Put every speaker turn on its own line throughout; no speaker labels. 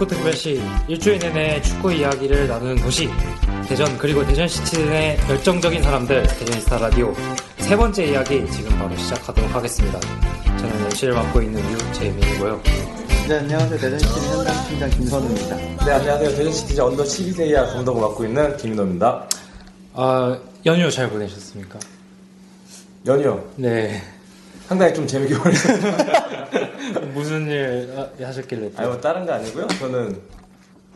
축구 특별시 일주일 내내 축구 이야기를 나누는 도시 대전 그리고 대전 시티즌의 열정적인 사람들 대전스타 라디오 세 번째 이야기 지금 바로 시작하도록 하겠습니다. 저는 MC를 맡고 있는 유재민이고요.
네, 안녕하세요. 대전시티 현장 팀장 김선우입니다.
네, 안녕하세요. 대전시티즈 언더 12세 이하 감독을 맡고 있는 김인호입니다.
아 연휴 잘 보내셨습니까?
연휴.
네
상당히 좀 재밌게 보냈어요.
무슨 일 하- 하셨길래 또-
아니, 뭐, 다른 거 아니고요. 저는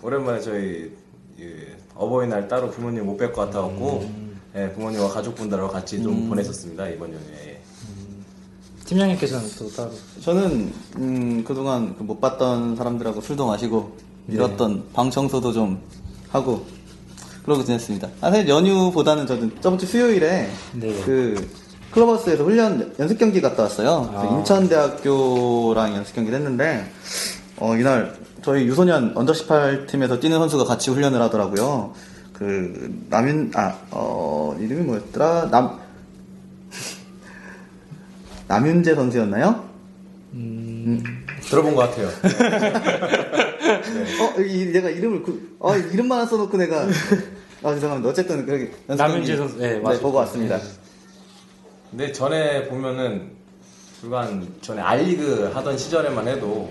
오랜만에 저희 그 어버이날 따로 부모님 못 뵐 것 같아갖고, 예, 부모님과 가족분들하고 같이 좀 보냈었습니다, 이번 연휴에.
팀장님께서는 또 따로
저는 음, 그동안 그못 봤던 사람들하고 술도 마시고 미뤘던 방 청소도 좀 하고 그러고 지냈습니다. 아, 사실 연휴보다는 저는 저번 주 수요일에
네.
그 클럽하우스에서 훈련 연습 경기 갔다 왔어요.
아.
인천대학교랑 연습 경기를 했는데 어, 이날 저희 유소년 언더 18 팀에서 뛰는 선수가 같이 훈련을 하더라고요. 그 남윤 아어 이름이 뭐였더라 남 남윤재 선수였나요?
들어본 것 같아요.
어, 이, 내가 이름을, 그, 아, 이름만 안 써놓고 내가. 아, 죄송합니다. 어쨌든, 그렇게.
남윤재 선수, 네,
네,
맞아요.
보고 왔습니다.
근데 전에 보면은, 불과 한 전에 알리그 하던 시절에만 해도,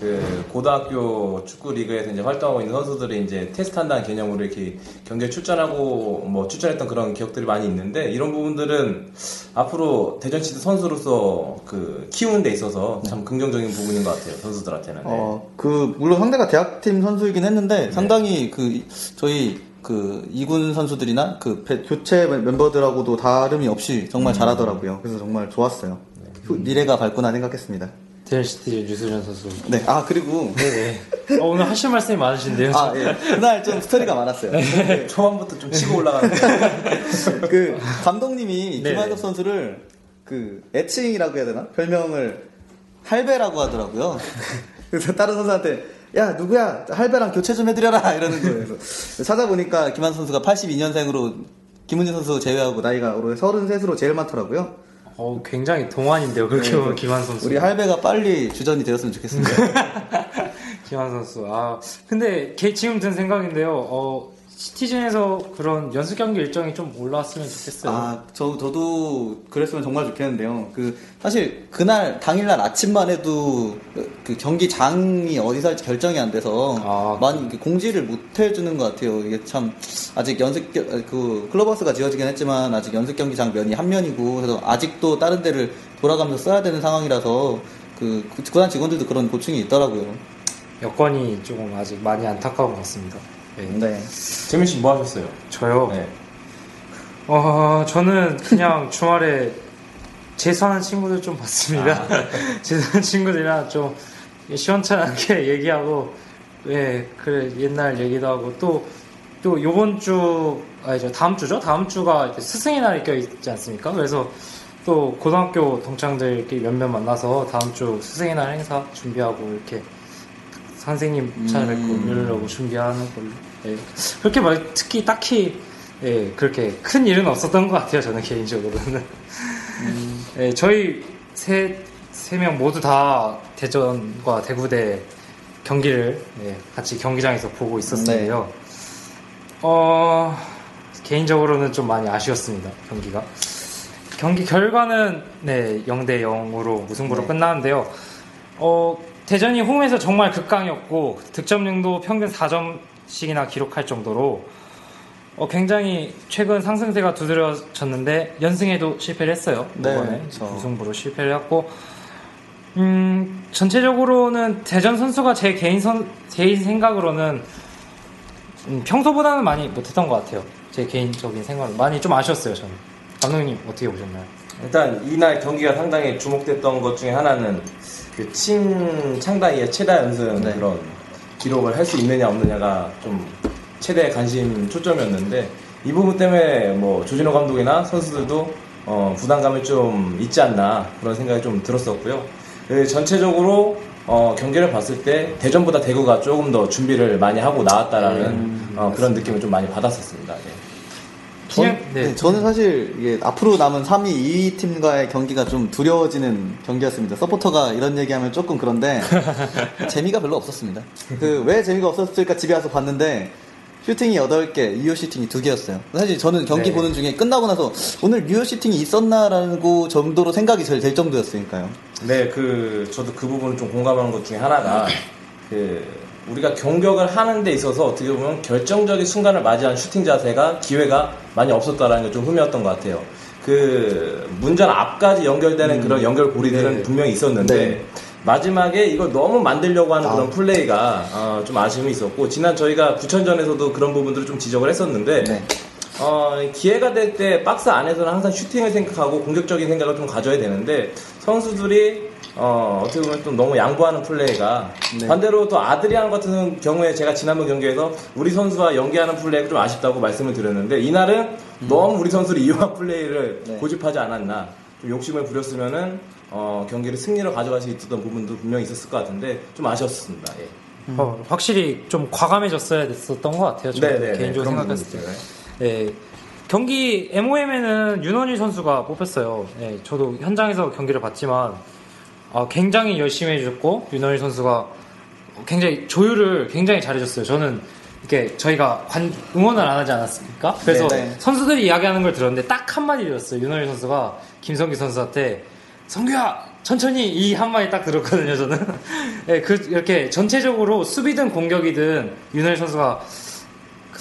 그 고등학교 축구 리그에서 이제 활동하고 있는 선수들이 이제 테스트한다는 개념으로 이렇게 경기에 출전하고 뭐 출전했던 그런 기억들이 많이 있는데 이런 부분들은 앞으로 대전시대 선수로서 그 키우는 데 있어서 참 긍정적인 부분인 것 같아요 선수들한테는. 네.
어, 그, 물론 상대가 대학팀 선수이긴 했는데, 상당히 그, 저희, 그, 이군 선수들이나 그, 배- 교체 멤버들하고도 다름이 없이 정말 잘하더라고요. 그래서 정말 좋았어요. 후- 미래가 밝구나 생각했습니다.
대전시티 유수련 선수.
네, 아, 그리고.
네네. 어, 오늘 하실 말씀이 많으신데요.
아, 예. 그날 좀 스토리가 많았어요.
네. 초반부터 좀 치고 올라가는데
그 감독님이
네.
김한섭 선수를 그 애칭이라고 해야 되나 별명을 할배라고 하더라고요. 그래서 다른 선수한테 야 누구야 할배랑 교체 좀 해드려라 이러는 거예요. 찾아보니까 김한섭 선수가 82년생으로 김은진 선수 제외하고 나이가 올해 33으로 제일 많더라고요.
어, 굉장히 동안인데요. 그렇게 보면 김한 선수.
우리 할배가 빨리 주전이 되었으면 좋겠습니다.
김한 선수. 아, 근데 개- 지금 든 생각인데요. 어, 시티즌에서 그런 연습 경기 일정이 좀 올라왔으면 좋겠어요.
아, 저, 저도 그랬으면 정말 좋겠는데요. 그, 사실, 그날, 당일날 아침만 해도, 그 경기장이 어디서 할지 결정이 안 돼서,
아,
많이 이렇게 공지를 못 해주는 것 같아요. 이게 참, 아직 연습, 겨- 그, 클럽하우스가 지어지긴 했지만, 아직 연습 경기장 면이 한 면이고, 그래서 아직도 다른 데를 돌아가면서 써야 되는 상황이라서, 그, 그 구단 직원들도 그런 고충이 있더라고요.
여건이 조금 아직 많이 안타까운 것 같습니다. 네.
네.
재민 씨 뭐 하셨어요?
저요.
네.
어, 저는 그냥 주말에 재수하는 친구들 좀 봤습니다. 재수하는 친구들이랑 좀 시원찮게 얘기하고, 예, 그래, 옛날 얘기도 하고, 또, 또 요번 주, 아니죠, 다음 주죠? 다음 주가 스승의 날이 껴있지 않습니까? 그래서 또 고등학교 동창들끼리 몇몇 만나서 다음 주 스승의 날 행사 준비하고 이렇게 선생님 찾아뵙고
음.
이러려고 준비하는 걸로. 예. 그렇게 말, 특히 딱히, 예, 그렇게 큰 일은 없었던 것 같아요, 저는 개인적으로는. 예, 저희 세, 세 명 모두 다 대전과 대구대 경기를 예, 같이 경기장에서 보고 있었는데요. 어, 개인적으로는 좀 많이 아쉬웠습니다, 경기가. 경기 결과는 네 0대 0으로 무승부로
네.
끝나는데요. 어, 대전이 홈에서 정말 극강이었고 득점량도 평균 4점씩이나 기록할 정도로 어, 굉장히 최근 상승세가 두드러졌는데 연승에도 실패를 했어요.
네,
이번에
그렇죠.
무승부로 실패를 했고 음, 전체적으로는 대전 선수가 제 개인 선, 개인 생각으로는 음, 평소보다는 많이 못했던 것 같아요. 제 개인적인 생각은 많이 좀 아쉬웠어요. 저는 감독님 어떻게 보셨나요?
일단 이날 경기가 상당히 주목됐던 것 중에 하나는 그친 창단이의 최다 연승
네.
그런 기록을 할 수 있느냐 없느냐가 좀 최대 관심 초점이었는데 이 부분 때문에 뭐 조진호 감독이나 선수들도 어, 부담감이 좀 있지 않나 그런 생각이 좀 들었었고요. 그 전체적으로 어, 경기를 봤을 때 대전보다 대구가 조금 더 준비를 많이 하고 나왔다라는 어, 그런 느낌을 좀 많이 받았었습니다. 네.
전,
그냥-
네.
네.
저는 사실 이게 앞으로 남은 3위, 2위 팀과의 경기가 좀 두려워지는 경기였습니다. 서포터가 이런 얘기하면 조금 그런데 재미가 별로 없었습니다. 그 왜 재미가 없었을까 집에 와서 봤는데 슈팅이 8개, 유효 슈팅이 2개였어요. 사실 저는 경기
네.
보는 중에 끝나고 나서 오늘 유효 슈팅이 있었나라는 거 정도로 생각이 제일 될 정도였으니까요.
네, 그 저도 그 부분을 좀 공감하는 것 중에 하나가 그 우리가 공격을 하는 데 있어서 어떻게 보면 결정적인 순간을 맞이한 슈팅 자세가 기회가 많이 없었다라는 게 좀 흠이었던 것 같아요. 그 문전 앞까지 연결되는 그런 연결 고리들은
네.
분명히 있었는데
네.
마지막에 이걸 너무 만들려고 하는
아.
그런 플레이가 어, 좀 아쉬움이 있었고 지난 저희가 부천전에서도 그런 부분들을 좀 지적을 했었는데
네.
어, 기회가 될 때 박스 안에서는 항상 슈팅을 생각하고 공격적인 생각을 좀 가져야 되는데 선수들이 어떻게 보면 좀 너무 양보하는 플레이가
네.
반대로 또 아드리안 같은 경우에 제가 지난번 경기에서 우리 선수와 연계하는 플레이가 좀 아쉽다고 말씀을 드렸는데 이날은 너무 우리 선수를 이용한 플레이를
네.
고집하지 않았나 좀 욕심을 부렸으면은 어, 경기를 승리로 가져갈 수 있었던 부분도 분명히 있었을 것 같은데 좀 아쉬웠습니다. 예.
어, 확실히 좀 과감해졌어야 됐었던 것 같아요. 저는
네, 네,
개인적으로 생각했을 때. 네. 경기 MOM에는 윤원일 선수가 뽑혔어요. 네, 저도 현장에서 경기를 봤지만 아, 굉장히 열심히 해줬고 윤원일 선수가 굉장히 조율을 굉장히 잘해줬어요. 저는 이렇게 저희가 관- 응원을 안 하지 않았습니까? 그래서
네, 네.
선수들이 이야기하는 걸 들었는데 딱 한마디 들었어요. 윤원일 선수가 김성기 선수한테 성규야 천천히 이 한마디 딱 들었거든요. 저는 네, 그 이렇게 전체적으로 수비든 공격이든 윤원일 선수가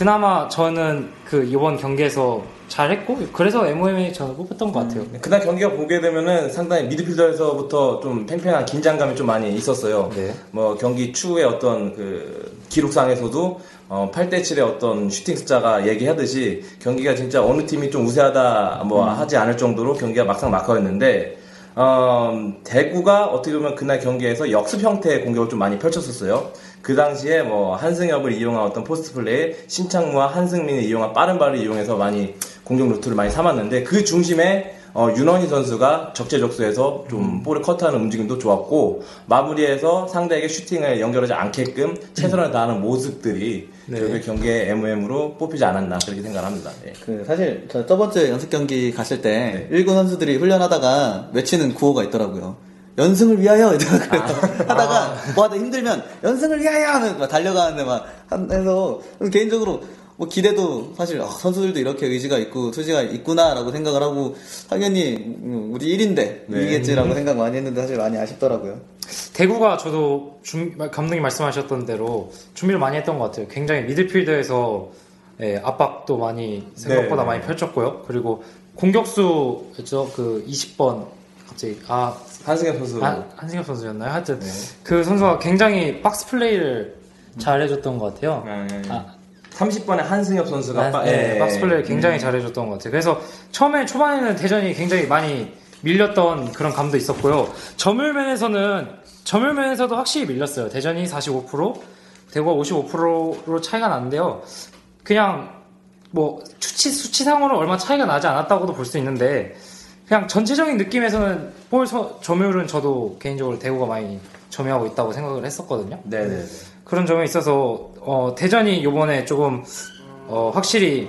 그나마 저는 그 이번 경기에서 잘했고 그래서 MOM에 저는 뽑혔던 것 같아요.
그날 경기가 보게 되면은 상당히 미드필더에서부터 좀 팽팽한 긴장감이 좀 많이 있었어요.
네.
뭐 경기 추후에 어떤 그 기록상에서도 어 8대 7의 어떤 슈팅 숫자가 얘기하듯이 경기가 진짜 어느 팀이 좀 우세하다 뭐 하지 않을 정도로 경기가 막상 막하였는데 어, 대구가 어떻게 보면 그날 경기에서 역습 형태의 공격을 좀 많이 펼쳤었어요. 그 당시에 뭐 한승엽을 이용한 어떤 포스트 플레이, 신창무와 한승민을 이용한 빠른 발을 이용해서 많이 공격 루트를 많이 삼았는데 그 중심에 어, 윤원희 선수가 적재적소에서 좀 볼을 커트하는 움직임도 좋았고 마무리해서 상대에게 슈팅을 연결하지 않게끔 최선을 다하는 모습들이
네.
결국에 경기의 MOM으로 뽑히지 않았나 그렇게 생각합니다. 예.
그 사실 저 저번주에 연습 경기 갔을 때 일군 선수들이 훈련하다가 외치는 구호가 있더라고요. 연승을 위하여 이러고 그래요. 하다가 뭐 하다 힘들면 연승을 위하여 하면 막 달려가는데 막 한- 해서 개인적으로 뭐 기대도 사실 아, 선수들도 이렇게 의지가 있고 투지가 있구나라고 생각을 하고 당연히 음, 우리 1인데
네.
이기겠지라고 생각 많이 했는데 사실 많이 아쉽더라고요.
대구가 저도 준- 감독님 말씀하셨던 대로 준비를 많이 했던 것 같아요. 굉장히 미드필더에서 예, 압박도 많이 생각보다
네, 네.
많이 펼쳤고요. 그리고 공격수였죠. 그 20번 갑자기 아
한승엽 선수
한, 한승엽 선수였나요? 하여튼
네.
그 선수가 굉장히 박스 플레이를 잘 해줬던 것 같아요.
네, 네.
아,
30번에 한승엽 선수가
아,
빠-
네,
예.
박스 플레이를 굉장히 잘해줬던 것 같아요. 그래서 처음에 초반에는 대전이 굉장히 많이 밀렸던 그런 감도 있었고요. 점유면에서는 점유면에서도 확실히 밀렸어요. 대전이 45%, 대구가 55%로 차이가 나는데요. 그냥 뭐 수치 수치상으로 얼마 차이가 나지 않았다고도 볼 수 있는데 그냥 전체적인 느낌에서는 볼 서- 점유율은 저도 개인적으로 대구가 많이 점유하고 있다고 생각을 했었거든요.
네네.
그런 점에 있어서 어, 대전이 이번에 조금 어, 확실히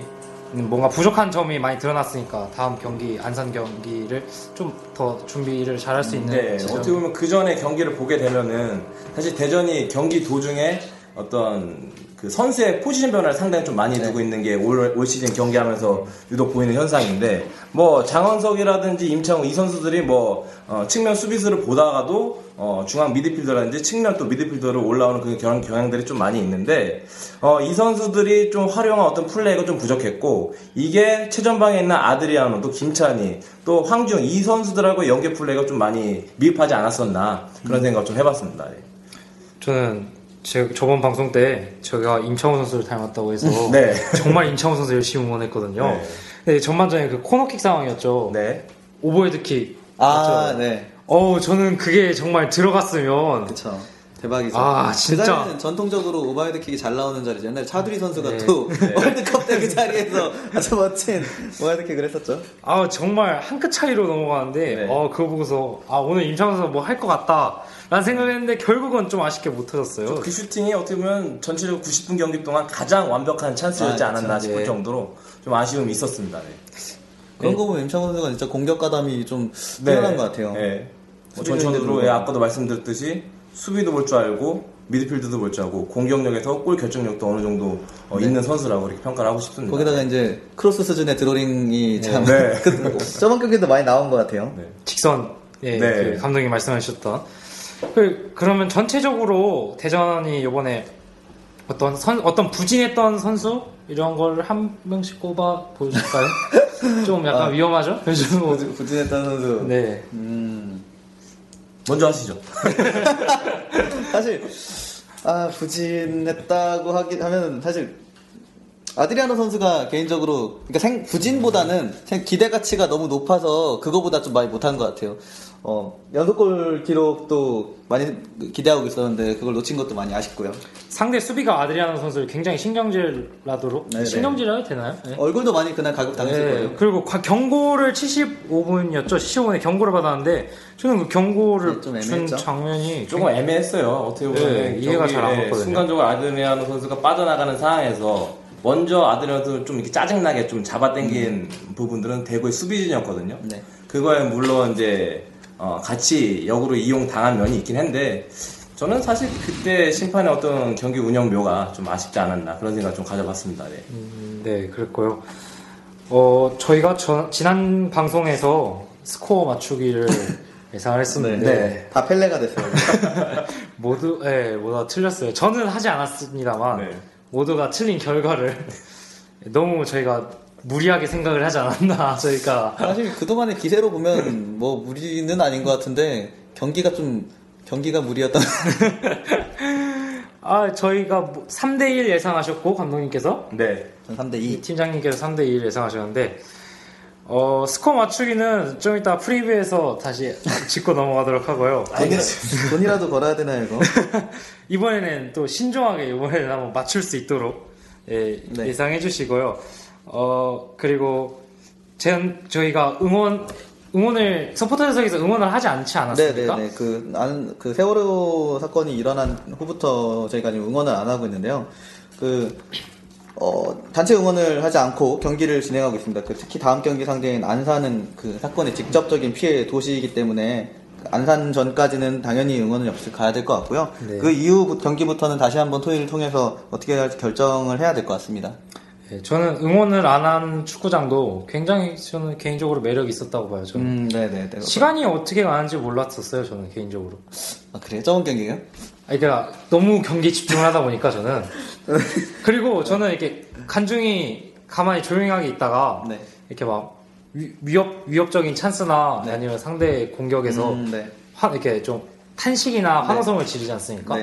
뭔가 부족한 점이 많이 드러났으니까 다음 경기 안산 경기를 좀 더 준비를 잘할 수 있는
네,
지점.
어떻게 보면 그 전에 경기를 보게 되면은 사실 대전이 경기 도중에 어떤 그 선수의 포지션 변화를 상당히 좀 많이 두고 있는 게 올 올 시즌 경기하면서 유독 보이는 현상인데 뭐 장원석이라든지 임창우 이 선수들이 뭐 어, 측면 수비수를 보다가도 어, 중앙 미드필더라든지 측면 또 미드필더로 올라오는 그 경향, 경향들이 좀 많이 있는데 어, 이 선수들이 좀 활용한 어떤 플레이가 좀 부족했고 이게 최전방에 있는 아드리아노 또 김찬희 또 황지웅 이 선수들하고 연계 플레이가 좀 많이 미흡하지 않았었나 그런 생각을 좀 해봤습니다. 예.
저는 제 저번 방송 때 제가 임창호 선수를 닮았다고 해서
네.
정말 임창호 선수 열심히 응원했거든요.
네.
네, 전반전에 그 코너킥 상황이었죠.
네.
오버헤드킥.
아,
맞죠?
네.
어우, 저는 그게 정말 들어갔으면
그쵸. 대박이죠.
아,
그
진짜.
자리는 전통적으로 오버헤드킥이 잘 나오는 자리죠. 옛날에 차두리 선수가
네.
또 월드컵 때 그 자리에서 아주 멋진 오버헤드킥을 했었죠.
아 정말 한 끗 차이로 넘어가는데
네.
어 그거 보고서 아 오늘 임창호 선수 뭐 할 것 같다 라는 생각을 했는데 결국은 좀 아쉽게 못 터졌어요
그 슈팅이 어떻게 보면 전체적으로 90분 경기 동안 가장 완벽한 찬스였지
아,
않았나
그쵸.
싶을
네.
정도로 좀 아쉬움이 있었습니다. 네.
그런 거 보면 임창우 선수가 진짜 공격 가담이 좀 뛰어난 것 같아요.
네. 뭐
있는데
예, 아까도 말씀드렸듯이 수비도 볼 줄 알고 미드필드도 볼 줄 알고 공격력에서 골 결정력도 어느 정도 어, 있는 선수라고 이렇게 평가를 하고 싶습니다.
네. 거기다가 이제 크로스 수준의 드로잉이 참
네.
그, 저번 경기도 많이 나온 것 같아요.
네.
직선 예,
네.
그 감독님 말씀하셨던 그, 그러면 전체적으로 대전이 이번에 어떤 선 어떤 부진했던 선수 이런 걸 한 명씩 꼽아 보실까요? 좀 약간
아.
위험하죠? 요즘 뭐-
부진- 부진했던 선수.
네.
음,
먼저 하시죠.
사실 아 부진했다고 하긴 하면 사실 아드리아노 선수가 개인적으로 그러니까 생, 부진보다는 생- 기대 가치가 너무 높아서 그거보다 좀 많이 못한 것 같아요. 어 연속골 기록도 많이 기대하고 있었는데 그걸 놓친 것도 많이 아쉽고요.
상대 수비가 아드리아노 선수를 굉장히 신경질나도록
네네.
신경질해도 되나요? 네.
얼굴도 많이 그날 가격 당했을
네,
거예요.
그리고 과- 경고를 75분이었죠. 75분에 경고를 받았는데 저는 그 경고를
네,
좀준
애매했죠?
장면이
조금 애매했어요. 어떻게 보면
네, 이해가 잘안
경기에
갔거든요.
순간적으로 아드리아노 선수가 빠져나가는 상황에서 먼저 선수 좀 이렇게 짜증나게 좀 잡아당긴 부분들은 대구의 수비진이었거든요.
네.
그거에 물론 이제 어, 같이 역으로 이용 당한 면이 있긴 한데 저는 사실 그때 심판의 어떤 경기 운영 묘가 좀 아쉽지 않았나 그런 생각 좀 가져봤습니다. 네.
음, 네, 그랬고요. 어, 저희가 저- 지난 방송에서 스코어 맞추기를 예상을 했습니다.
네. 다 펠레가 됐어요.
모두, 네, 모두 다 틀렸어요. 저는 하지 않았습니다만,
네.
모두가 틀린 결과를 너무 저희가 무리하게 생각을 하지 않았나, 저희가.
사실 그동안의 기세로 보면 뭐 무리는 아닌 것 같은데 경기가 좀 경기가 무리였던.
아, 저희가 3대1 예상하셨고, 감독님께서.
네.
전 3대
이
2.
팀장님께서 3대1 예상하셨는데, 어, 스코어 맞추기는 좀 이따 프리뷰에서 다시 짚고 넘어가도록 하고요.
돈이라도 벌어야 되나요 이거?
이번에는 또 신중하게 이번에는 한번 맞출 수 있도록 예,
네.
예상해 주시고요. 어, 그리고 제, 저희가 응원, 응원을, 서포터석에서 응원을 하지 않지 않았습니까?
네네네. 그, 나는, 그 세월호 사건이 일어난 후부터 저희가 지금 응원을 안 하고 있는데요. 그, 어, 단체 응원을 하지 않고 경기를 진행하고 있습니다. 그 특히 다음 경기 상대인 안산은 그 사건의 직접적인 피해 도시이기 때문에 안산 전까지는 당연히 응원은 없이 가야 될 것 같고요.
네.
그 이후 경기부터는 다시 한번 토의를 통해서 어떻게 할지 결정을 해야 될 것 같습니다.
예, 저는 응원을 안 한 축구장도 굉장히 저는 개인적으로 매력이 있었다고 봐요. 저는.
음, 네네. 네.
시간이 어떻게 가는지 몰랐었어요, 저는 개인적으로.
아, 그래요? 저번 경기요?
아니, 그러니까 너무 경기에 집중을 하다 보니까 저는. 그리고 저는 이렇게 간중히 가만히 조용하게 있다가
네.
이렇게 막 위, 위협 위협적인 찬스나
네.
아니면 상대 공격에서
음, 네.
화, 이렇게 좀 탄식이나 환호성을 지르지 않습니까?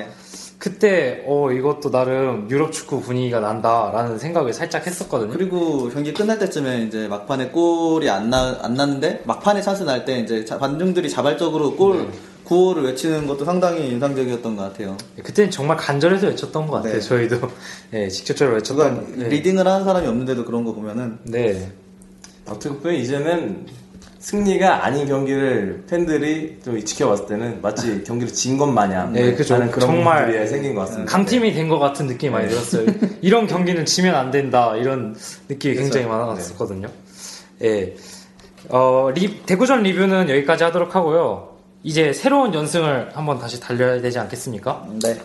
네.
그때 어 이것도 나름 유럽 축구 분위기가 난다라는 생각을 살짝 했었거든요.
그리고 경기 끝날 때쯤에 이제 막판에 골이 안, 나, 안 났는데 막판에 찬스 날 때 이제 자- 관중들이 자발적으로 골
네.
구호를 외치는 것도 상당히 인상적이었던 것 같아요.
그때는 정말 간절해서 외쳤던 것 같아요.
네.
저희도 예, 직접적으로 외쳤던. 네.
리딩을 하는 사람이 없는데도 그런 거 보면은
네.
어떻게 보면 이제는 승리가 아닌 경기를 팬들이 좀 지켜봤을 때는 마치 경기를 진 것 마냥
네, 그죠.
하는 그런
정말
부분들이 생긴 것 같습니다.
강팀이 된 것 같은 느낌이 많이
네.
들었어요. 이런 경기는 지면 안 된다 이런 느낌이
그렇죠.
굉장히 많았었거든요. 예. 어, 리- 대구전 리뷰는 여기까지 하도록 하고요. 이제 새로운 연승을 한번 다시 달려야 되지 않겠습니까?
네.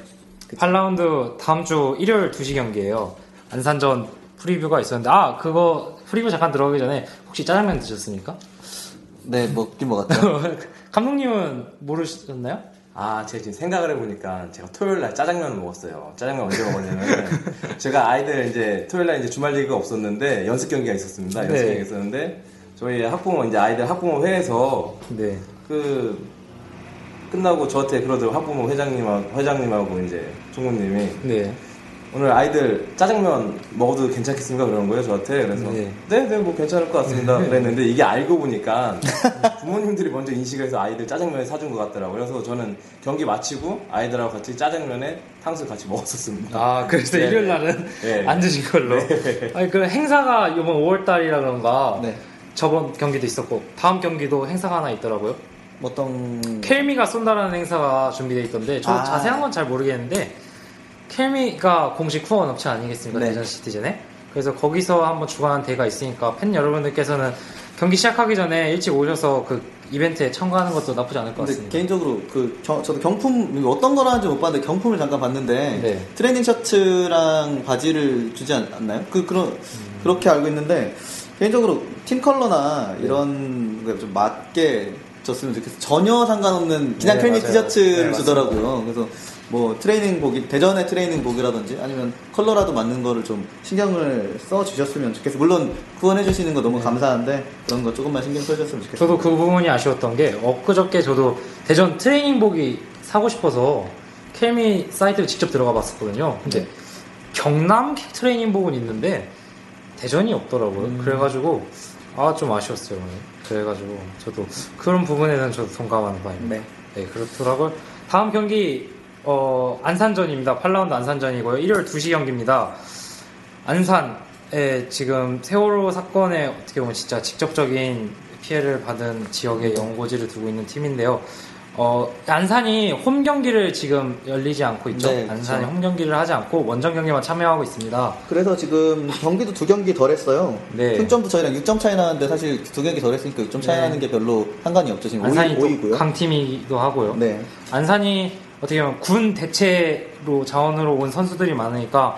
8라운드 다음 주 일요일 2시 경기예요. 안산전 프리뷰가 있었는데 아 그거 프리뷰 잠깐 들어가기 전에 혹시 짜장면 드셨습니까?
네, 먹긴 먹었죠.
감독님은 모르셨나요?
아, 제가 지금 생각을 해보니까 제가 토요일 날 짜장면을 먹었어요. 짜장면 언제 먹었냐면 제가 아이들 이제 토요일 날 이제 주말 리그가 없었는데 연습 경기가 있었습니다. 연습
네.
경기가 있었는데 저희 학부모 이제 아이들 학부모 회에서
네.
그 끝나고 저한테 그러더라고 학부모 회장님하고 회장님하고 이제 총무님이
네.
오늘 아이들 짜장면 먹어도 괜찮겠습니까? 그러는 거예요, 저한테. 그래서,
네.
네, 네, 뭐 괜찮을 것 같습니다. 그랬는데, 이게 알고 보니까, 부모님들이 먼저 인식을 해서 아이들 짜장면을 사준 것 같더라고요. 그래서 저는 경기 마치고 아이들하고 같이 짜장면에 탕수육 같이 먹었었습니다.
아 그래서
네.
일요일 날은
네.
안 드신 걸로. 아니 그 행사가 이번 5월달이라 그런가
네.
저번 경기도 있었고 다음 경기도 행사가 하나 있더라고요.
어떤
켈미가 쏜다라는 행사가 준비되어 있던데 저
아.
자세한 건 잘 모르겠는데 켈미가 공식 후원 업체 아니겠습니까
네.
대전 시티즌에 그래서 거기서 한번 주관한 대가 있으니까 팬 여러분들께서는 경기 시작하기 전에 일찍 오셔서 그 이벤트에 참가하는 것도 나쁘지 않을 것 같습니다.
개인적으로 그 저, 도 경품 어떤 거라는지 못 봤는데 경품을 잠깐 봤는데
네.
트레이닝 셔츠랑 바지를 주지 않, 않나요? 그 그런
음.
그렇게 알고 있는데 개인적으로 팀 컬러나 이런 거에 좀 맞게 줬으면 좋겠어. 전혀 상관없는 그냥
네, 맞아요.
티셔츠를
네,
주더라고요. 그래서 뭐 트레이닝 복이 대전의 트레이닝 복이라든지 아니면 컬러라도 맞는 거를 좀 신경을 써 주셨으면 좋겠어요. 물론 후원해 주시는 거 너무 감사한데 그런 거 조금만 신경 써 주셨으면 좋겠어요.
저도 그 부분이 아쉬웠던 게 엊그저께 저도 대전 트레이닝복이 사고 싶어서 켈메 사이트를 직접 들어가 봤었거든요. 근데
네.
경남 트레이닝복은 있는데 대전이 없더라고요.
음.
그래가지고 아 좀 아쉬웠어요. 그래가지고 저도 그런 부분에는 저도 동감하는 바입니다.
네.
네, 그렇더라고요. 다음 경기 어, 안산전입니다. 8라운드 안산전이고요. 일요일 2시 경기입니다. 안산에 지금 세월호 사건에 어떻게 보면 진짜 직접적인 피해를 받은 지역에 연고지를 두고 있는 팀인데요. 어, 안산이 홈 경기를 지금 열리지 않고 있죠.
네,
안산이
그렇죠.
홈 경기를 하지 않고 원정 경기만 참여하고 있습니다.
그래서 지금 경기도 두 경기 덜 했어요.
네.
승점도 저희랑 6점 차이 나는데 사실 두 경기 덜 했으니까 6점 차이
네.
나는 게 별로 상관이 없죠. 지금
안산이
5위,
또
5위고요.
강팀이기도 하고요.
네.
안산이 어떻게 보면 군 대체로 자원으로 온 선수들이 많으니까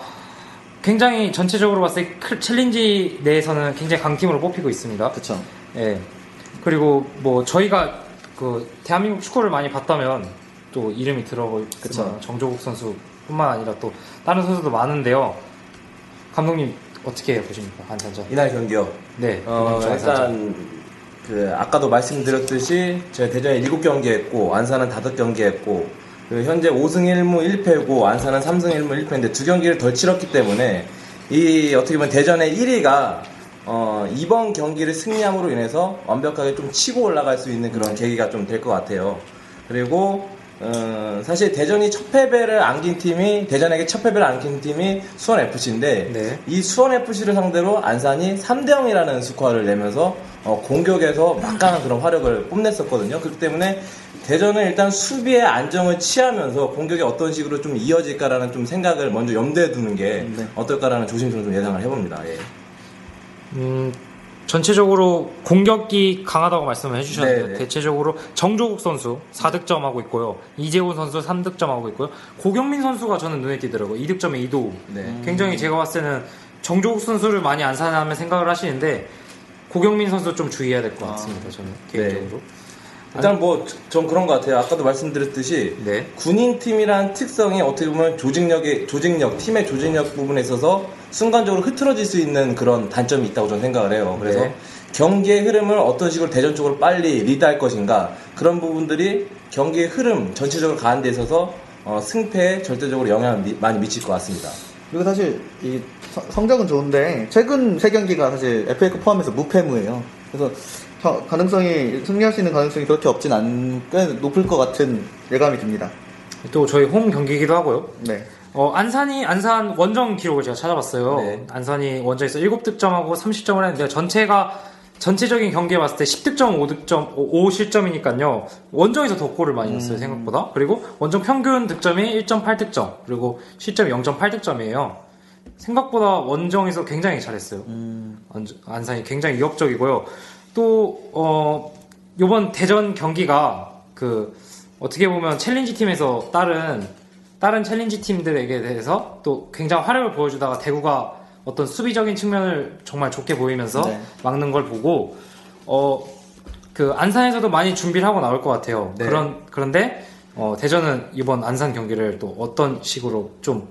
굉장히 전체적으로 봤을 때 클- 챌린지 내에서는 굉장히 강팀으로 뽑히고 있습니다.
그쵸.
예. 그리고 뭐 저희가 그 대한민국 축구를 많이 봤다면 또 이름이 들어볼
그쵸.
그쵸. 정조국 선수뿐만 아니라 또 다른 선수도 많은데요. 감독님 어떻게 보십니까 안산전?
이날 경기요.
네.
어. 일단 그 아까도 말씀드렸듯이 저희 대전에 7경기 했고 안산은 5경기 했고 그 현재 5승 1무 1패고 안산은 3승 1무 1패인데 두 경기를 덜 치렀기 때문에 이 어떻게 보면 대전의 1위가 어, 이번 경기를 승리함으로 인해서 완벽하게 좀 치고 올라갈 수 있는 그런 계기가 좀 될 것 같아요. 그리고 어, 사실 대전이 첫 패배를 안긴 팀이 대전에게 첫 패배를 안긴 팀이 수원 FC인데
네.
이 수원 FC를 상대로 안산이 3대 0이라는 스코어를 내면서 어, 공격에서 막강한 그런 화력을 뽐냈었거든요. 그렇기 때문에 대전은 일단 수비에 안정을 취하면서 공격이 어떤 식으로 좀 이어질까라는 좀 생각을 먼저 염두에 두는 게
네.
어떨까라는 조심스러운 좀 예상을 해봅니다. 예.
음, 전체적으로 공격이 강하다고 말씀을 해주셨는데
네, 네.
대체적으로 정조국 선수 4득점 하고 있고요. 이재훈 선수 3득점 하고 있고요. 고경민 선수가 저는 눈에 띄더라고요. 2득점에 이도우.
네.
굉장히 제가 봤을 때는 정조국 선수를 많이 안산하면 생각을 하시는데 고경민 선수 좀 주의해야 될 것 같습니다. 저는 개인적으로.
일단 뭐 전 그런 것 같아요. 아까도 말씀드렸듯이
네.
군인 팀이란 특성이 어떻게 보면 조직력의 조직력, 팀의 조직력 부분에 있어서 순간적으로 흐트러질 수 있는 그런 단점이 있다고 저는 생각을 해요. 그래서
네.
경기의 흐름을 어떤 식으로 대전 쪽으로 빨리 리드할 것인가 그런 부분들이 경기의 흐름 전체적으로 가는 데 있어서 어, 승패에 절대적으로 영향을 미- 많이 미칠 것 같습니다.
그리고 사실 이 성- 성적은 좋은데 최근 세 경기가 사실 FA컵 포함해서 무패무예요. 그래서 가- 가능성이 승리할 수 있는 가능성이 그렇게 없진 않, 꽤 높을 것 같은 예감이 듭니다.
또 저희 홈 경기이기도 하고요.
네.
어, 안산이, 안산 원정 기록을 제가 찾아봤어요.
네.
안산이 원정에서 7득점하고 30점을 했는데 전체가 전체적인 경기에 봤을 때 10득점, 5득점, 5실점이니까요. 원정에서 더 골을 많이 넣었어요, 생각보다. 그리고 원정 평균 득점이 1.8득점, 그리고 실점이 0.8득점이에요. 생각보다 원정에서 굉장히 잘했어요. 안- 안산이 굉장히 위협적이고요. 또, 어, 요번 대전 경기가 그, 어떻게 보면 챌린지 팀에서 다른 다른 챌린지 팀들에게 대해서 또 굉장히 화력을 보여주다가 대구가 어떤 수비적인 측면을 정말 좋게 보이면서
네.
막는 걸 보고 어 그 안산에서도 많이 준비를 하고 나올 것 같아요.
네.
그런 그런데 어, 대전은 이번 안산 경기를 또 어떤 식으로 좀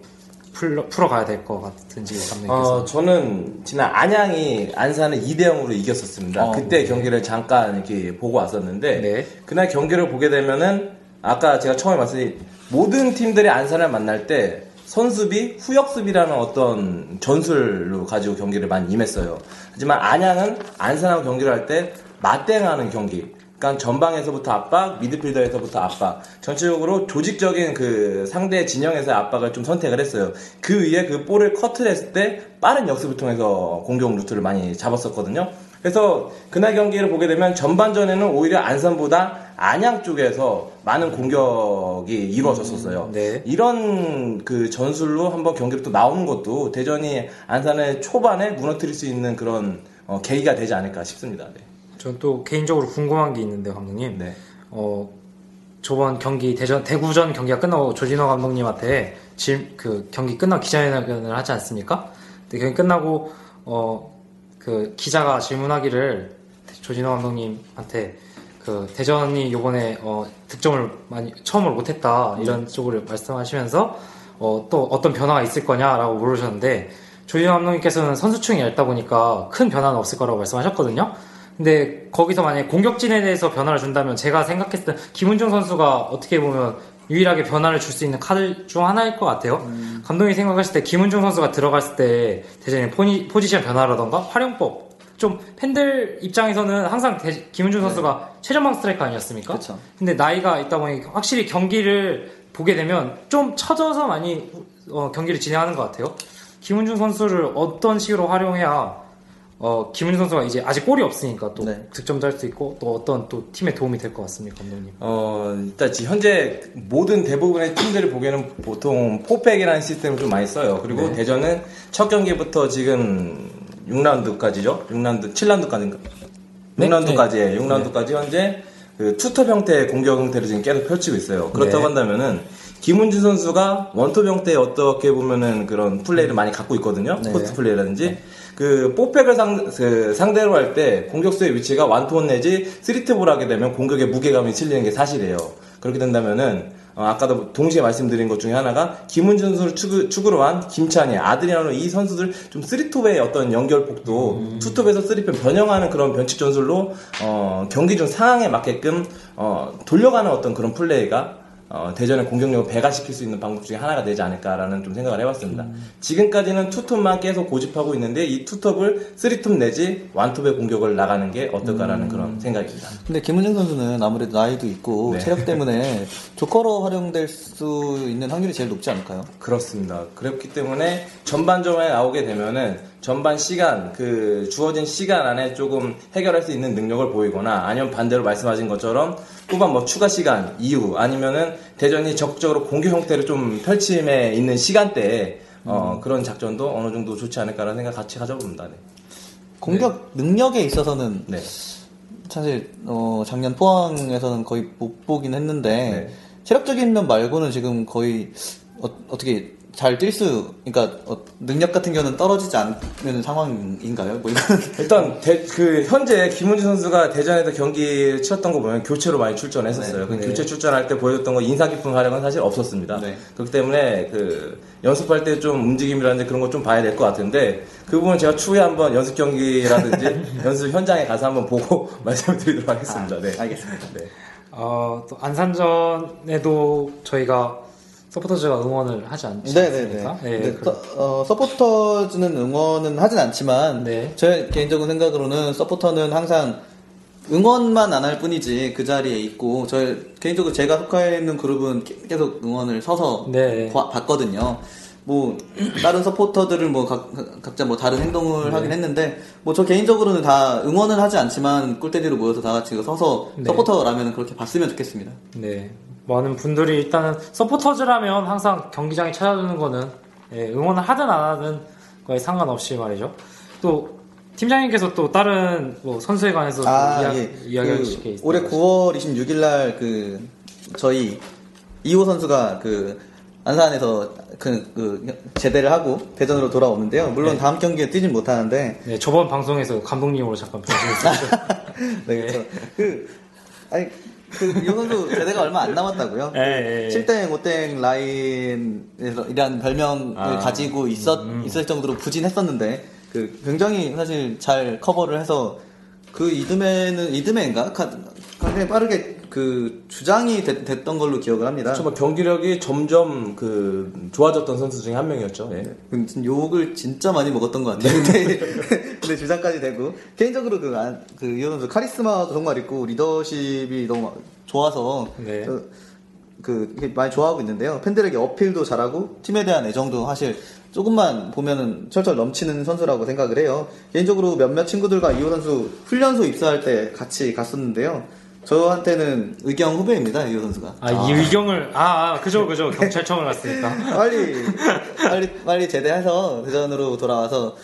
풀어, 풀어가야 될 것 같은지 감독님께서
어, 저는 지난 안양이 안산을 2대 0으로 이겼었습니다.
어,
그때
네.
경기를 잠깐 이렇게 보고 왔었는데
네.
그날 경기를 보게 되면은 아까 제가 처음에 말씀드린 모든 팀들이 안산을 만날 때 선수비, 후역수비라는 어떤 전술로 가지고 경기를 많이 임했어요. 하지만 안양은 안산하고 경기를 할 때 맞대응하는 경기. 그러니까 전방에서부터 압박, 미드필더에서부터 압박. 전체적으로 조직적인 그 상대 진영에서의 압박을 좀 선택을 했어요. 그 위에 그 볼을 커트를 했을 때 빠른 역습을 통해서 공격 루트를 많이 잡았었거든요. 그래서 그날 경기를 보게 되면 전반전에는 오히려 안산보다 안양 쪽에서 많은 공격이 이루어졌었어요.
네.
이런 그 전술로 한번 경기를 또 나오는 것도 대전이 안산의 초반에 무너뜨릴 수 있는 그런 어, 계기가 되지 않을까 싶습니다. 네.
전 또 개인적으로 궁금한 게 있는데 감독님
네.
어 저번 경기 대전 대구전 경기가 끝나고 조진호 감독님한테 질, 그 경기 끝나고 기자회견을 하지 않습니까? 근데 경기 끝나고 어 그 기자가 질문하기를 조진호 감독님한테 그 대전이 요번에 어 득점을 많이 처음으로 못했다 이런 쪽으로 말씀하시면서 어 또 어떤 변화가 있을 거냐라고 물으셨는데 조진호 감독님께서는 선수층이 얇다 보니까 큰 변화는 없을 거라고 말씀하셨거든요. 근데 거기서 만약에 공격진에 대해서 변화를 준다면 제가 생각했을 때 김은중 선수가 어떻게 보면 유일하게 변화를 줄 수 있는 카드 중 하나일 것 같아요. 감독이 생각했을 때 김은중 선수가 들어갔을 때 대전의 포니, 포지션 변화라던가 활용법 좀 팬들 입장에서는 항상 대- 김은중 선수가 최전방 스트라이커 아니었습니까?
그쵸.
근데 나이가 있다 보니 확실히 경기를 보게 되면 좀 처져서 많이 어, 경기를 진행하는 것 같아요. 김은중 선수를 어떤 식으로 활용해야 어, 김은중 선수가 이제 아직 골이 없으니까 또
네.
득점도 할 수 있고 또 어떤 또 팀에 도움이 될 것 같습니다, 감독님.
어, 일단 지금 현재 모든 대부분의 팀들을 보기에는 보통 포백이라는 시스템을 좀 많이 써요. 그리고 대전은 첫 경기부터 지금 6라운드까지죠? 6라운드, 7라운드까지인가?
네?
6라운드까지, 6라운드까지 현재 그 투톱 형태의 공격 형태를 지금 계속 펼치고 있어요. 그렇다고
네.
한다면은 김은진 선수가 원톱 형태의 어떻게 보면은 그런 플레이를 많이 갖고 있거든요.
네.
포스트 플레이라든지. 그 뽀백을 상, 그 상대로 할 때 공격수의 위치가 완투원 내지 쓰리트볼 하게 되면 공격에 무게감이 실리는 게 사실이에요. 그렇게 된다면은 어, 아까도 동시에 말씀드린 것 중에 하나가 김은준 선수를 축, 축으로 한 김찬희, 아드리아노 이 선수들 좀 쓰리톱의 어떤 연결폭도 투톱에서 쓰리톱 변형하는 그런 변칙 전술로 어, 경기 중 상황에 맞게끔 어, 돌려가는 어떤 그런 플레이가 어, 대전의 공격력을 배가시킬 수 있는 방법 중에 하나가 되지 않을까라는 좀 생각을 해봤습니다. 지금까지는 투톱만 계속 고집하고 있는데 이 투톱을 쓰리톱 내지 원톱의 공격을 나가는 게 어떨까라는 그런 생각입니다.
근데 김은중 선수는 아무래도 나이도 있고
네.
체력 때문에 조커로 활용될 수 있는 확률이 제일 높지 않을까요?
그렇습니다. 그렇기 때문에 전반전에 나오게 되면은 전반 시간 그 주어진 시간 안에 조금 해결할 수 있는 능력을 보이거나 아니면 반대로 말씀하신 것처럼 후반 뭐 추가 시간 이후 아니면은 대전이 적극적으로 공격 형태를 좀 펼침에 있는 시간대에 어, 그런 작전도 어느 정도 좋지 않을까라는 생각 같이 가져봅니다. 네.
공격 능력에 있어서는
네.
사실 어, 작년 포항에서는 거의 못 보긴 했는데
네.
체력적인 면 말고는 지금 거의 어, 떻게 잘 뛸 수, 그러니까 어, 능력 같은 경우는 떨어지지 않는 상황인가요? 뭐 이거는
일단 대- 그 현재 김은지 선수가 대전에서 경기 치렀던 거 보면 교체로 많이 출전했었어요.
네,
그
네.
교체 출전할 때 보여줬던 거 인상 깊은 활약은 사실 없었습니다.
네.
그렇기 때문에 그 연습할 때 좀 움직임이라든지 그런 거 좀 봐야 될 것 같은데 그 부분 제가 추후에 한번 연습 경기라든지 연습 현장에 가서 한번 보고 말씀을 드리도록 하겠습니다. 네.
알겠습니다.
네.
어, 또 안산전에도 저희가 서포터즈가 응원을 하지 않- 않습니까?
네네네.
네,
네, 서, 어, 서포터즈는 응원은 하진 않지만,
네.
제 개인적인 생각으로는 서포터는 항상 응원만 안 할 뿐이지 그 자리에 있고, 저 개인적으로 제가 속해 있는 그룹은 계- 계속 응원을 서서
네.
봐- 봤거든요. 뭐 다른 서포터들은 뭐 각, 각자 뭐 다른 행동을
네.
하긴 했는데 뭐 저 개인적으로는 다 응원은 하지 않지만 꿀대디로 모여서 다 같이 서서
네.
서포터라면 그렇게 봤으면 좋겠습니다.
네. 많은 분들이 일단은 서포터즈라면 항상 경기장에 찾아주는 거는 예, 응원을 하든 안 하든 거에 상관없이 말이죠. 또 팀장님께서 또 다른 뭐 선수에 관해서
아,
이야,
예.
이야기하실 그게 있어요.
올해 9월 26일 날 그 저희 이호 선수가 그 안산에서 그, 그 제대를 하고 대전으로 돌아오는데요. 물론 다음 경기에 뛰진 못하는데
네, 저번 방송에서 감독님으로 잠깐 변신했었죠.
네, 그래서 그 아니 그이 선수 제대가 얼마 안 남았다고요.
예, 예.
7땡 5땡 라인이라는 별명을
아.
가지고 있었 있을 정도로 부진했었는데 그 굉장히 사실 잘 커버를 해서 그 이듬해는 이듬해인가 가- 굉장히 빠르게 그 주장이 됐, 던 걸로 기억을 합니다.
정말 경기력이 점점 그 좋아졌던 선수 중에 한 명이었죠. 예.
근데 욕을 진짜 많이 먹었던 것 같아요. 근데, 근데 주장까지 되고 개인적으로 그, 안- 그 이현 선수 카리스마도 정말 있고 리더십이 너무 좋아서
네.
저- 그 많이 좋아하고 있는데요. 팬들에게 어필도 잘하고 팀에 대한 애정도 사실 조금만 보면은 철철 넘치는 선수라고 생각을 해요. 개인적으로 몇몇 친구들과 이호 선수 훈련소 입사할 때 같이 갔었는데요. 저한테는 의경 후배입니다. 이호 선수가.
아, 이 의경을, 아, 아, 그죠, 그죠. 경찰청을 갔으니까.
빨리 빨리 빨리 제대해서 대전으로 돌아와서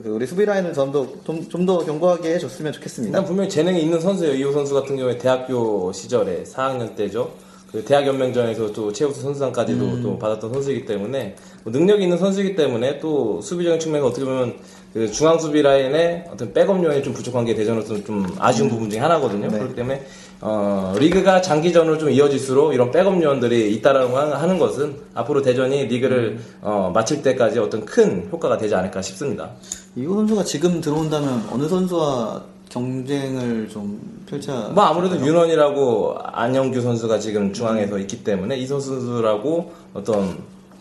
그 우리 수비 라인을 좀더 좀더 견고하게 해줬으면 좋겠습니다.
일단 분명히 재능이 있는 선수예요. 이호 선수 같은 경우에 대학교 시절에 4학년 때죠. 그 대학 연맹전에서 또 최우수 선수상까지도 또 받았던 선수이기 때문에 뭐 능력이 있는 선수이기 때문에 또 수비적인 측면에서 어떻게 보면 그 중앙 수비 라인의 어떤 백업 요원이 좀 부족한 게 대전으로서 좀 아쉬운 부분 중에 하나거든요.
네.
그렇기 때문에 어, 리그가 장기전으로 좀 이어질수록 이런 백업 요원들이 있다라는 거 하는 것은 앞으로 대전이 리그를 어, 마칠 때까지 어떤 큰 효과가 되지 않을까 싶습니다.
이호 선수가 지금 들어온다면 어느 선수와 경쟁을 좀 펼쳐?
뭐 아무래도 윤원이라고 안영규 선수가 지금 중앙에서 있기 때문에 이 선수들하고 어떤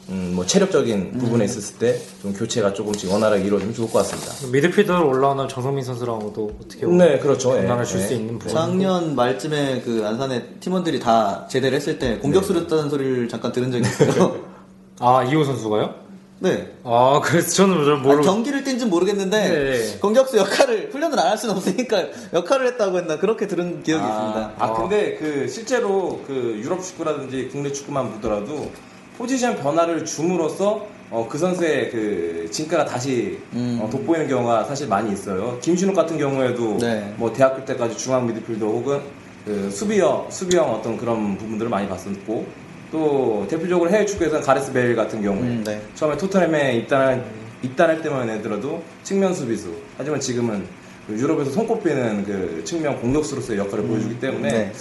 음, 뭐 체력적인 부분에 있었을 때 좀 교체가 조금씩 원활하게 이루어지면 좋을 것 같습니다.
미드필더로 올라오는 정성민 선수랑도 어떻게 보면
네, 그렇죠. 예.
장난을 줄
예.
수 있는 부분.
작년 말쯤에 그 안산의 팀원들이 다 제대를 했을 때 공격수였다는 소리를 잠깐 들은 적이 있어요.
아, 이호 선수가요?
네.
아, 그래서 저는 잘
아니,
모르고.
경기를 뛴진 모르겠는데
네.
공격수 역할을 훈련을 안 할 수는 없으니까 역할을 했다고 했나 그렇게 들은 기억이
아,
있습니다.
아, 근데 그 실제로 그 유럽 축구라든지 국내 축구만 보더라도 포지션 변화를 줌으로써 어, 그 선수의 그 진가가 다시
음.
어, 돋보이는 경우가 사실 많이 있어요. 김신욱 같은 경우에도
네.
뭐 대학교 때까지 중앙 미드필더 혹은 그 수비형 수비형 어떤 그런 부분들을 많이 봤었고 또 대표적으로 해외 축구에서는 가레스 베일 같은 경우에
음, 네.
처음에 토트넘에 입단할 입단할 때만 해더라도 측면 수비수 하지만 지금은 그 유럽에서 손꼽히는 그 측면 공격수로서의 역할을 보여주기 때문에
네.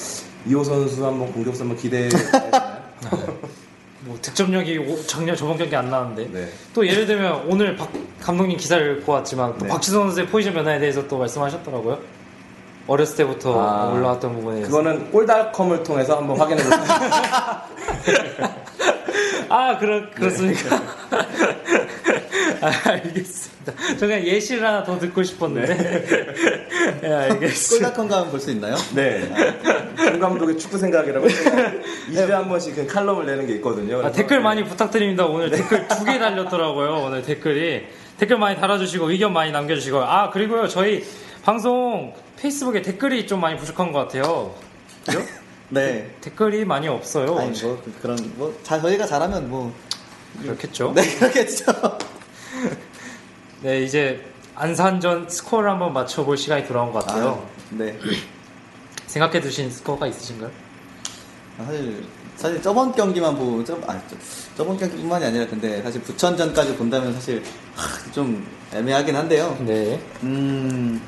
이호 선수 한번 공격수 한번 기대해
뭐 득점력이 오- 작년 저번 경기 안 나왔는데.
네.
또 예를 들면 오늘 박 감독님 기사를 보았지만 또
네.
박지성 선수의 포지션 변화에 대해서 또 말씀하셨더라고요. 어렸을 때부터
아,
올라왔던 부분에.
그거는 골닷컴을 통해서 한번 확인해 보세요.
아, 그렇, 그렇습니까? 아, 알겠습니다. 저 그냥 예시를 하나 더 듣고 싶었는데. 예, 알겠습니다.
꿀닷컴 가면 볼 수 있나요?
네. 정 감독의 축구 생각이라고 2주에 한 번씩 그 칼럼을 내는 게 있거든요.
아, 댓글 많이 부탁드립니다. 오늘 댓글 두 개 달렸더라고요. 오늘 댓글이. 댓글 많이 달아주시고 의견 많이 남겨주시고. 아, 그리고요. 저희 방송 페이스북에 댓글이 좀 많이 부족한 것 같아요. 그죠?
네.
댓글이 많이 없어요.
아니 뭐 그- 그런 뭐 자, 저희가 잘하면 뭐
그렇겠죠?
네, 그렇겠죠.
네, 이제 안산전 스코어를 한번 맞춰볼 시간이 돌아온 것 같아요.
네.
생각해 두신 스코어가 있으신가요?
아, 사실 사실 저번 경기만 보고 저, 아, 저, 저번 경기뿐만이 아니라 근데 사실 부천전까지 본다면 사실 하, 좀 애매하긴 한데요.
네.
음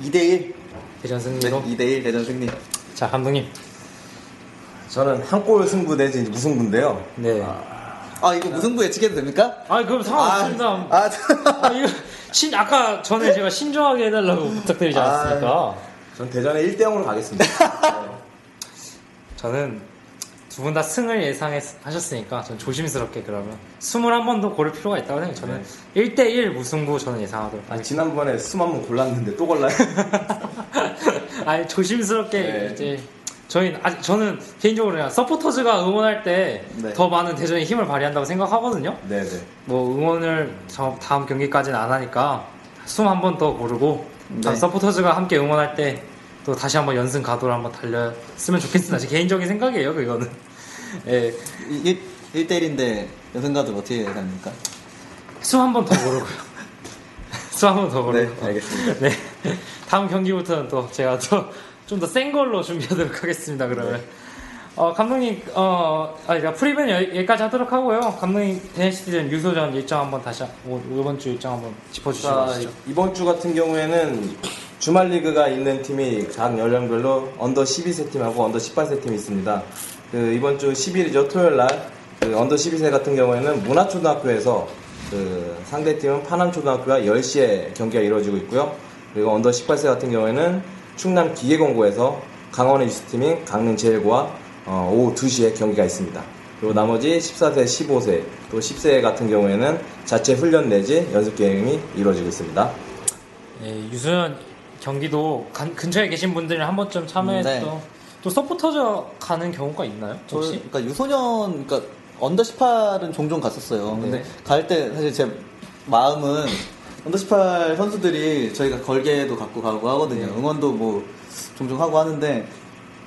2대1
대전
네,
승리로.
2대1 대전 승리.
자, 감독님.
저는 한 골 승부 내지 무승부인데요.
네.
아 이거 무승부 예측해도 됩니까?
아, 그럼 상관없습니다.
아, 아,
아, 이거 신 아까 전에 제가 신중하게 해달라고 부탁드리지
아.
않았습니까?
전 대전에 1대 0으로 가겠습니다.
저는 두 분 다 승을 예상하셨으니까 전 조심스럽게 그러면 21번도 고를 필요가 있다고 생각해요. 저는 1대1 무승부 저는 예상하도록
아,
하겠습니다.
지난번에 숨한번 골랐는데 또 골라요?
아니 조심스럽게
네.
이제 저희 아, 저는 개인적으로 그냥 서포터즈가 응원할 때더
네.
많은 대전의 힘을 발휘한다고 생각하거든요.
네네.
뭐 응원을 저 다음 경기까지는 안 하니까 숨 한 번 더 고르고
네.
서포터즈가 함께 응원할 때 또 다시 한번 연승 가도를 한번 달렸으면 좋겠습니다. 제 개인적인 생각이에요, 그거는. 예,
1대1인데 연승가도 어떻게 합니까?
숨 한 번 더 고르고요. 숨한번더
네,
고르고.
알겠습니다.
네. 다음 경기부터는 또 제가 또 좀 더 센 걸로 준비하도록 하겠습니다, 그러면. 어, 감독님, 어, 아, 그러니까 여- 여기까지 하도록 하고요. 감독님, NCT는 유소전 일정 한번 다시, 이번 주 일정 한번 짚어주시죠.
자, 이번 주 같은 경우에는 주말 리그가 있는 팀이 각 연령별로 under 12세 팀하고 under 18세 팀이 있습니다. 그 이번 주 10일이죠. 토요일 날. 그 under 12세 같은 경우에는 문화초등학교에서 그 상대 팀은 파남초등학교와 10시에 경기가 이루어지고 있고요. 그리고 under 18세 같은 경우에는 충남 기계공고에서 강원의 유스팀인 강릉 제일고와 어, 오후 2시에 경기가 있습니다. 그리고 나머지 14세, 15세, 또 10세 같은 경우에는 자체 훈련 내지 연습 게임이 이루어지고 있습니다.
예, 유소년 경기도 간- 근처에 계신 분들은 한 번쯤 참여해서
네.
또, 또 서포터즈 가는 경우가 있나요?
저,
혹시?
그러니까 유소년, 그러니까 under 18은 종종 갔었어요. 근데
네.
갈때 사실 제 마음은 under 18 선수들이 저희가 걸개도 갖고 가고 하거든요.
네.
응원도 뭐 종종 하고 하는데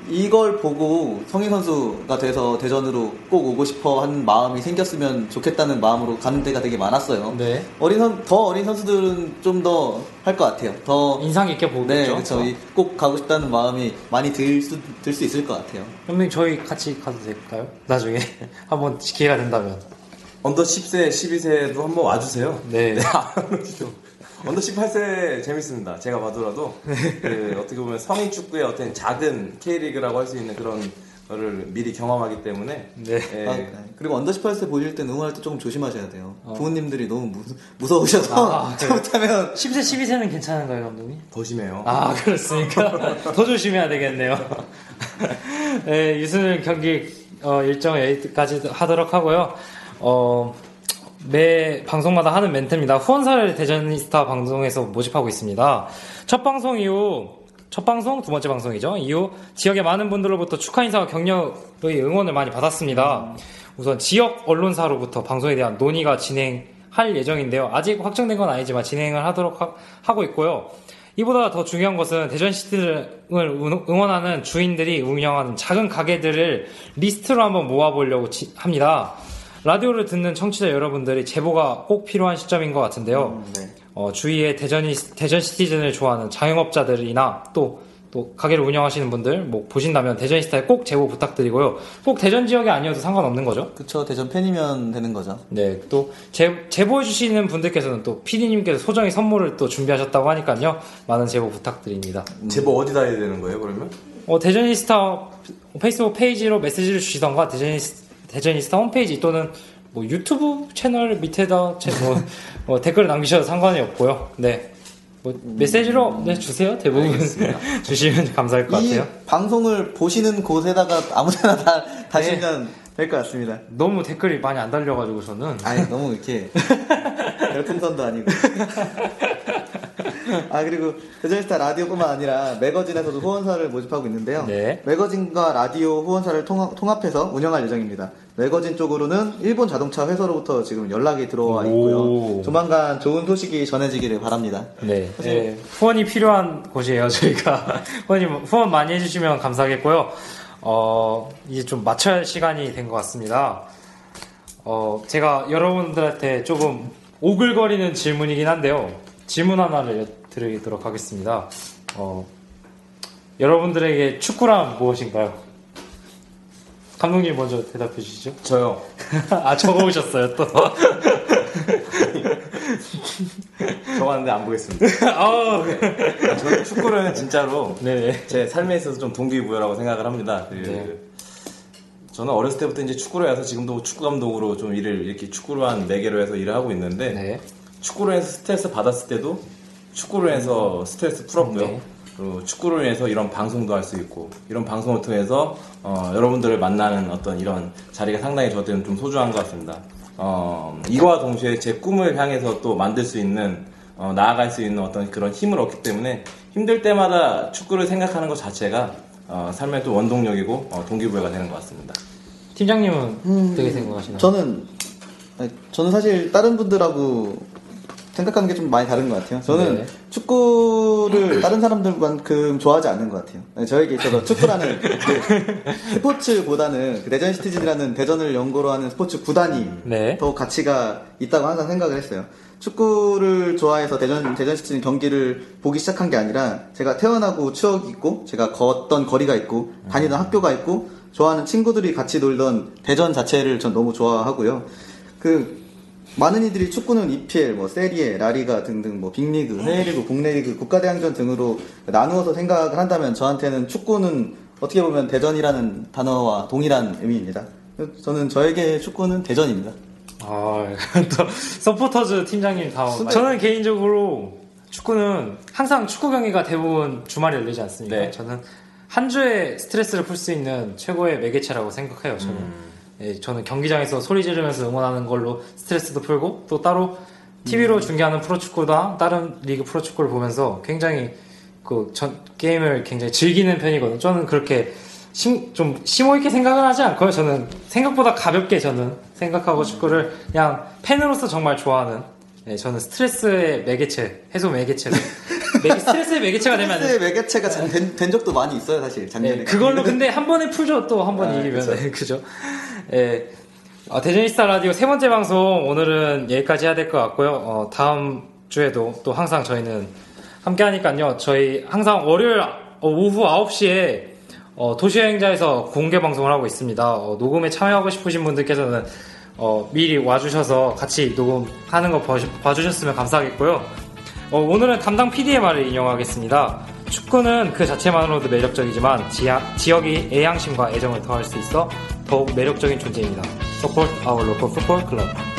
이걸 보고 성인 선수가 돼서 대전으로 꼭 오고 싶어 하는 마음이 생겼으면 좋겠다는 마음으로 가는 데가 되게 많았어요.
네.
어린 선, 더 어린 선수들은 좀 더 할 것 같아요. 더
인상 깊게 보겠죠.
네, 그렇죠. 꼭 가고 싶다는 마음이 많이 들 수, 들 수 있을 것 같아요.
감독님, 저희 같이 가도 될까요? 나중에. 한번 기회가 된다면.
언더 10세, 12세도 한번 와주세요.
네.
언더 18세 재밌습니다. 제가 보더라도 그 어떻게 보면 성인 축구의 어떤 작은 K리그라고 할 수 있는 그런 거를 미리 경험하기 때문에
네.
예,
아, 네. 그리고 언더 18세 보실 때 응원할 때 조금 조심하셔야 돼요. 부모님들이 너무 무, 서우셔서
아, 네.
잘못하면
10세, 12세는 괜찮은가요, 감독님?
더 심해요.
아, 그렇습니까? 더 조심해야 되겠네요. 네, 유수는 경기 어, 일정 여기까지 하도록 하고요. 어, 매 방송마다 하는 멘트입니다. 후원사를 대전스타 방송에서 모집하고 있습니다. 첫 방송 이후 첫 방송, 두 번째 방송이죠. 이후 지역의 많은 분들로부터 축하 인사와 격려의 응원을 많이 받았습니다. 우선 지역 언론사로부터 방송에 대한 논의가 진행할 예정인데요. 아직 확정된 건 아니지만 진행을 하도록 하, 고 있고요. 이보다 더 중요한 것은 대전시티를 응원하는 주인들이 운영하는 작은 가게들을 리스트로 한번 모아보려고 지- 합니다. 라디오를 듣는 청취자 여러분들이 제보가 꼭 필요한 시점인 것 같은데요.
네.
어, 주위에 대전이, 대전 시티즌을 좋아하는 자영업자들이나 또, 또 가게를 운영하시는 분들 뭐 보신다면 대전 시타에 꼭 제보 부탁드리고요. 꼭 대전 지역이 아니어도 상관없는 거죠.
그쵸 대전 팬이면 되는 거죠.
네, 또 제, 제보해 주시는 분들께서는 또 PD님께서 소정의 선물을 또 준비하셨다고 하니까요. 많은 제보 부탁드립니다.
제보 어디다 해야 되는 거예요, 그러면?
어, 대저니스타 페이스북 페이지로 메시지를 주시던가 대전이스, 대저니스타 홈페이지 또는 뭐 유튜브 채널 밑에다 채- 뭐, 뭐 댓글을 남기셔도 상관이 없고요. 네. 뭐 메시지로 네, 주세요. 대부분 주시면 감사할
것이
같아요.
방송을 보시는 곳에다가 아무데나 다
네.
다시면 될것 같습니다.
너무 댓글이 많이 안 달려가지고 저는
아니 너무 이렇게 별풍선도 아니고. 아 그리고 대전스타 라디오뿐만 아니라 매거진에서도 후원사를 모집하고 있는데요.
네.
매거진과 라디오 후원사를 통합, 통합해서 운영할 예정입니다. 매거진 쪽으로는 일본 자동차 회사로부터 지금 연락이 들어와 있고요.
오.
조만간 좋은 소식이 전해지기를 바랍니다.
네, 네, 후원이 필요한 곳이에요, 저희가. 후원이, 후원 많이 해주시면 감사하겠고요. 어, 이제 좀 맞춰야 할 시간이 된 것 같습니다. 어, 제가 여러분들한테 조금 오글거리는 질문이긴 한데요. 질문 하나를 드리도록 하겠습니다. 어, 여러분들에게 축구란 무엇인가요? 감독님 먼저 대답해 주시죠.
저요.
아, 적어오셨어요, 또.
적었는데 안 보겠습니다.
아,
저는 축구는 진짜로
네네.
제 삶에 있어서 좀 동기부여라고 생각을 합니다. 그
네.
저는 어렸을 때부터 이제 축구를 해서 지금도 축구 감독으로 좀 일을 이렇게 축구로 한 매개로 해서 일을 하고 있는데
네.
축구로 해서 스트레스 받았을 때도 축구로 해서 스트레스 풀었고요.
네.
그리고 축구로 인해서 이런 방송도 할 수 있고 이런 방송을 통해서 어, 여러분들을 만나는 어떤 이런 자리가 상당히 저한테는 좀 소중한 것 같습니다. 어, 이와 동시에 제 꿈을 향해서 또 만들 수 있는 어, 나아갈 수 있는 어떤 그런 힘을 얻기 때문에 힘들 때마다 축구를 생각하는 것 자체가 어, 삶의 또 원동력이고 어, 동기부여가 되는 것 같습니다.
팀장님은 어떻게 생각하시나요?
저는 저는 사실 다른 분들하고 생각하는 게 좀 많이 다른 것 같아요. 저는
네.
축구를 다른 사람들만큼 좋아하지 않는 것 같아요. 아니, 저에게 있어서 축구라는 그 스포츠보다는 그 대전 시티즌이라는 대전을 연고로 하는 스포츠 구단이
네.
더 가치가 있다고 항상 생각을 했어요. 축구를 좋아해서 대전 대전 시티즌 경기를 보기 시작한 게 아니라 제가 태어나고 추억이 있고 제가 걷던 거리가 있고 다니던 학교가 있고 좋아하는 친구들이 같이 놀던 대전 자체를 전 너무 좋아하고요. 그 많은 이들이 축구는 EPL, 뭐 세리에, 라리가 등등 뭐 빅리그, 해외리그, 국내리그, 국가대항전 등으로 나누어서 생각을 한다면 저한테는 축구는 어떻게 보면 대전이라는 단어와 동일한 의미입니다. 저는 저에게 축구는 대전입니다.
아, 또 서포터즈 팀장님 다음. 저는 개인적으로 축구는 항상 축구 경기가 대부분 주말에 열리지 않습니까?
네.
저는 한 주에 스트레스를 풀 수 있는 최고의 매개체라고 생각해요. 저는. 예, 저는 경기장에서 소리 지르면서 응원하는 걸로 스트레스도 풀고 또 따로 TV로 중계하는 프로축구나 다른 리그 프로축구를 보면서 굉장히 그 전 게임을 굉장히 즐기는 편이거든요. 저는 그렇게 심, 좀 심오 있게 생각을 하지 않고요. 저는 생각보다 가볍게 저는 생각하고 축구를 그냥 팬으로서 정말 좋아하는 네, 저는 스트레스의 매개체, 해소 매개체로 매- 스트레스의 매개체가 되면.
스트레스의 매개체가 잘 된, 된 적도 많이 있어요, 사실. 작년에.
네, 그걸로 근데 한 번에 풀죠 또 한번
아,
이기면. 네, 그죠. 예. 어, 대전이스타 라디오 세 번째 방송 오늘은 여기까지 해야 될 것 같고요. 어, 다음 주에도 또 항상 저희는 함께 하니까요. 저희 항상 월요일 어, 오후 9시에 어, 도시여행자에서 공개 방송을 하고 있습니다. 어, 녹음에 참여하고 싶으신 분들께서는 어, 미리 와주셔서 같이 녹음하는 거 봐주- 봐주셨으면 감사하겠고요. 어, 오늘은 담당 PD의 말을 인용하겠습니다. 축구는 그 자체만으로도 매력적이지만 지하- 지역이 애양심과 애정을 더할 수 있어 더욱 매력적인 존재입니다. Support our local football club.